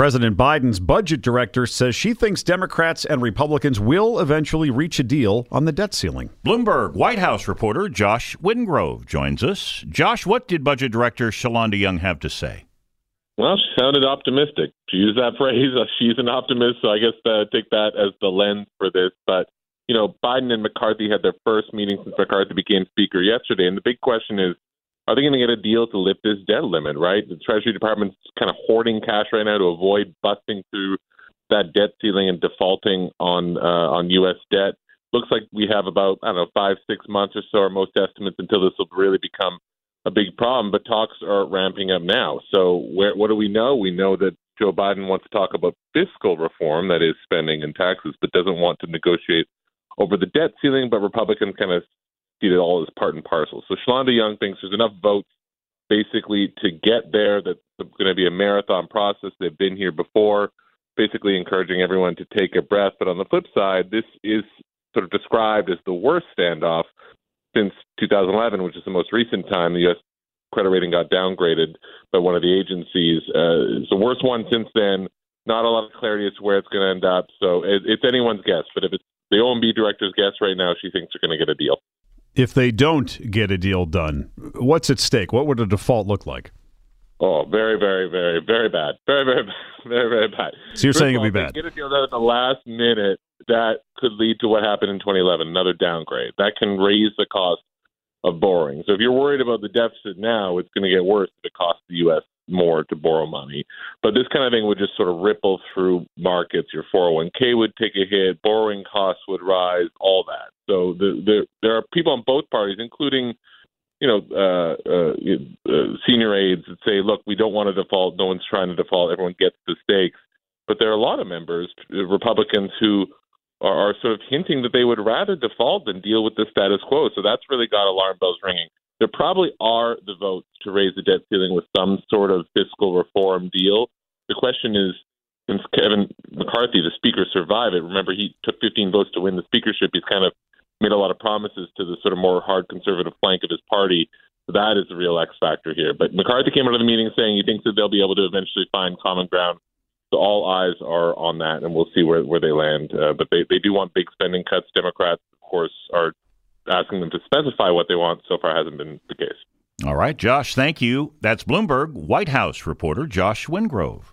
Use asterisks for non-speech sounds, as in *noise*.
President Biden's budget director says she thinks Democrats and Republicans will eventually reach a deal on the debt ceiling. Bloomberg White House reporter Josh Wingrove joins us. Josh, what did Budget Director Shalanda Young have to say? Well, she sounded optimistic. She used that *laughs* phrase. Uh, She's an optimist, so I guess uh, take that as the lens for this. But you know, Biden and McCarthy had their first meeting since McCarthy became Speaker yesterday, and the big question is, are they going to get a deal to lift this debt limit? Right, the Treasury Department's kind of hoarding cash right now to avoid busting through that debt ceiling and defaulting on uh, on U.S. debt. Looks like we have about I don't know five six months or so, or most estimates, until this will really become a big problem, but talks are ramping up now. So, where, what do we know? We know that Joe Biden wants to talk about fiscal reform, that is spending and taxes, but doesn't want to negotiate over the debt ceiling. But Republicans kind of see it all as part and parcel. So, Shalanda Young thinks there's enough votes basically to get there. That it's going to be a marathon process. They've been here before, basically encouraging everyone to take a breath. But on the flip side, this is sort of described as the worst standoff since 2011, which is the most recent time the U.S. credit rating got downgraded by one of the agencies. Uh, it's the worst one since then. Not a lot of clarity as to where it's going to end up. So it, it's anyone's guess. But if it's the OMB director's guess right now, she thinks they're going to get a deal. If they don't get a deal done, what's at stake? What would a default look like? Oh, very, very, very, very bad. Very, very, *laughs* very, very bad. So you're First saying it'll be bad? Get a deal done at the last minute. That could lead to what happened in 2011, another downgrade. That can raise the cost of borrowing. So if you're worried about the deficit now, it's going to get worse if it costs the U.S. more to borrow money. But this kind of thing would just sort of ripple through markets. Your 401k would take a hit, borrowing costs would rise, all that. So the, the, there are people on both parties, including you know, uh, uh, uh, senior aides that say, look, we don't want to default. No one's trying to default. Everyone gets the stakes. But there are a lot of members, uh, Republicans, who are, are sort of hinting that they would rather default than deal with the status quo. So that's really got alarm bells ringing. There probably are the votes to raise the debt ceiling with some sort of fiscal reform deal. The question is, since Kevin McCarthy, the Speaker, survived it, remember he took 15 votes to win the speakership. He's kind of made a lot of promises to the sort of more hard conservative flank of his party. That is the real X factor here. But McCarthy came out of the meeting saying he thinks that they'll be able to eventually find common ground. So all eyes are on that, and we'll see where, where they land. Uh, but they, they do want big spending cuts. Democrats, of course, are asking them to specify what they want. So far, hasn't been the case. All right, Josh, thank you. That's Bloomberg White House reporter Josh Wingrove.